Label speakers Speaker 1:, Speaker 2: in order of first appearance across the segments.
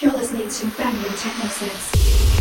Speaker 1: You're listening to New Techno Sets.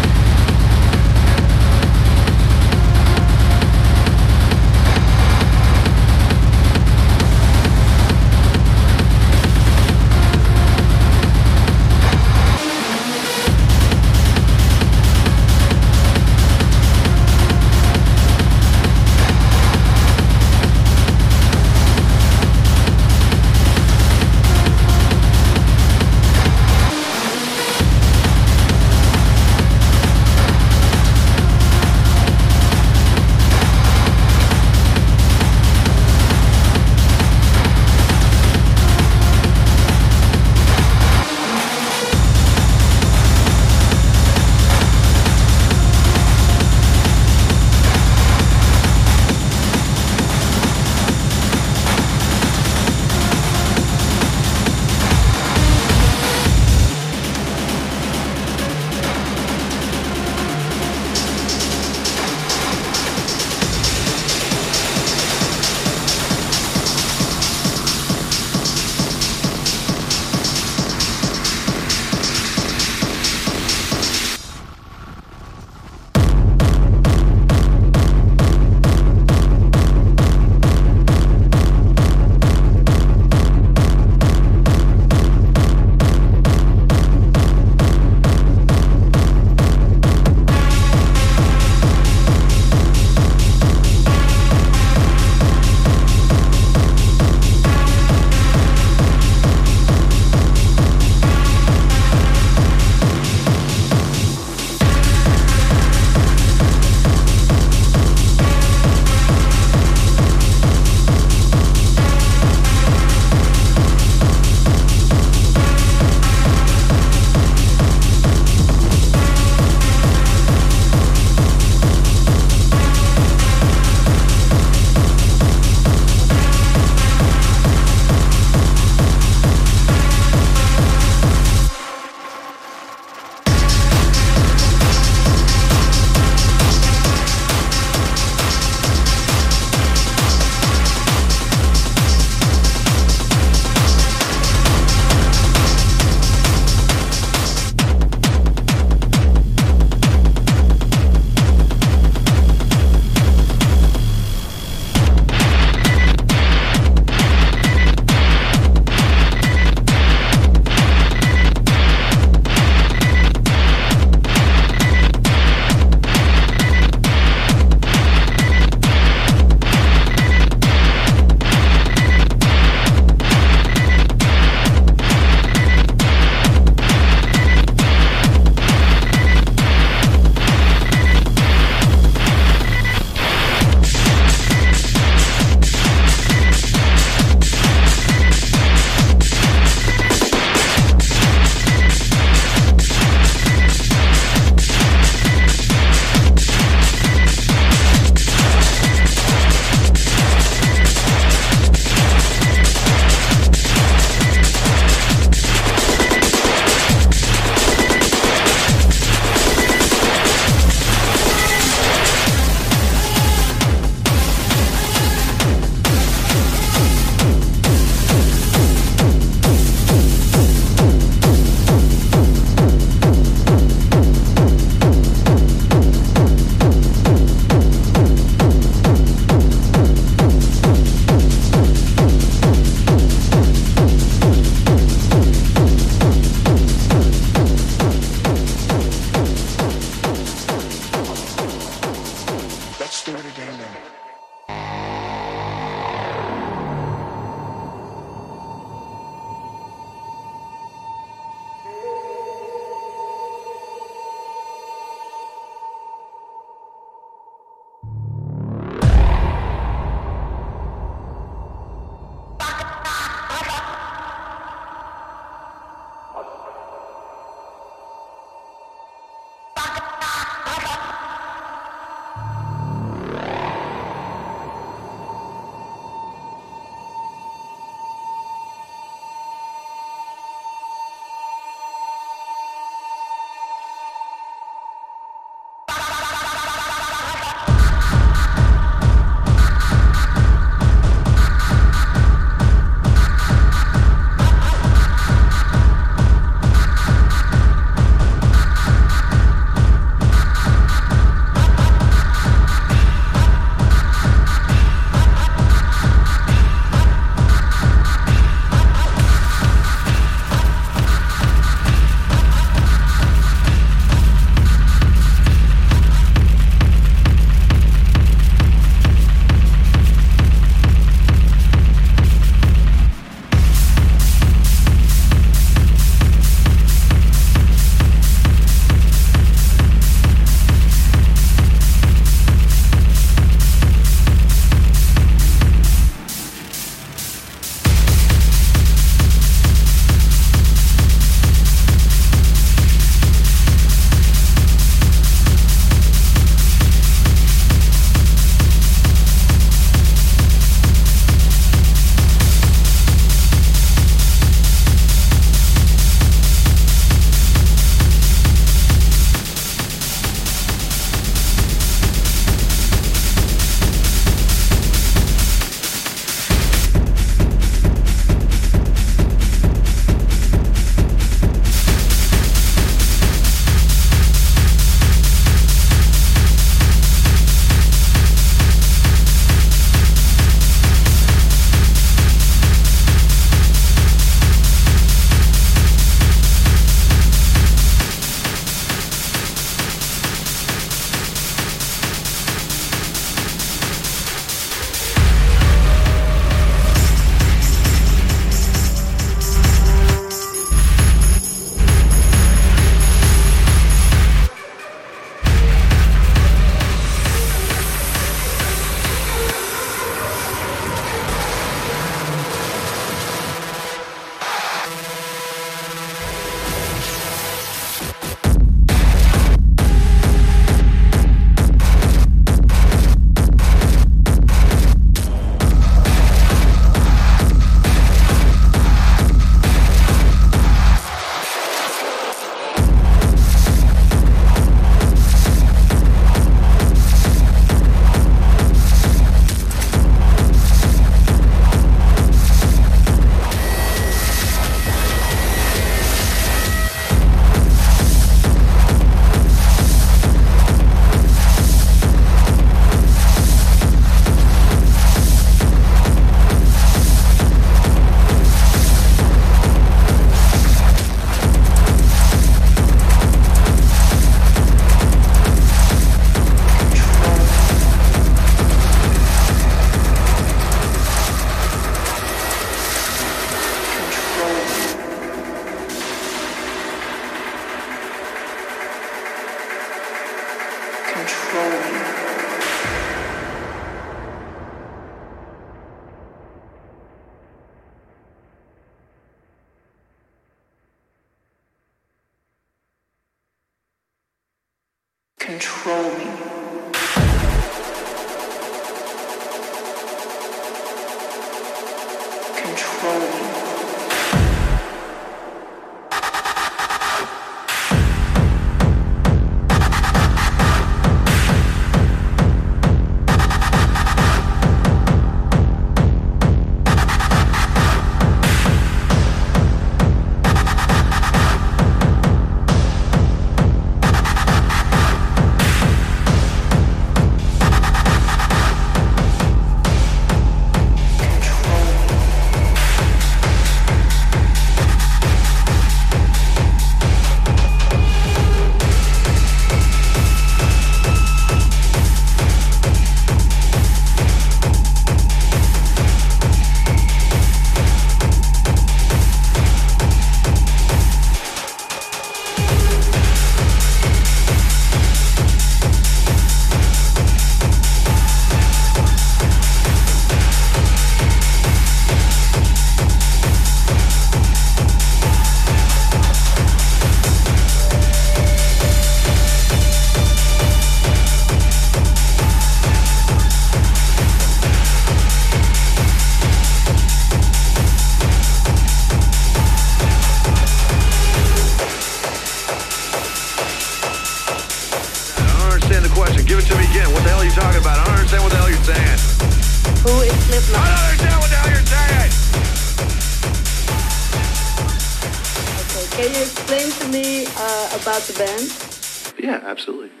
Speaker 2: about the
Speaker 1: band? Yeah, absolutely.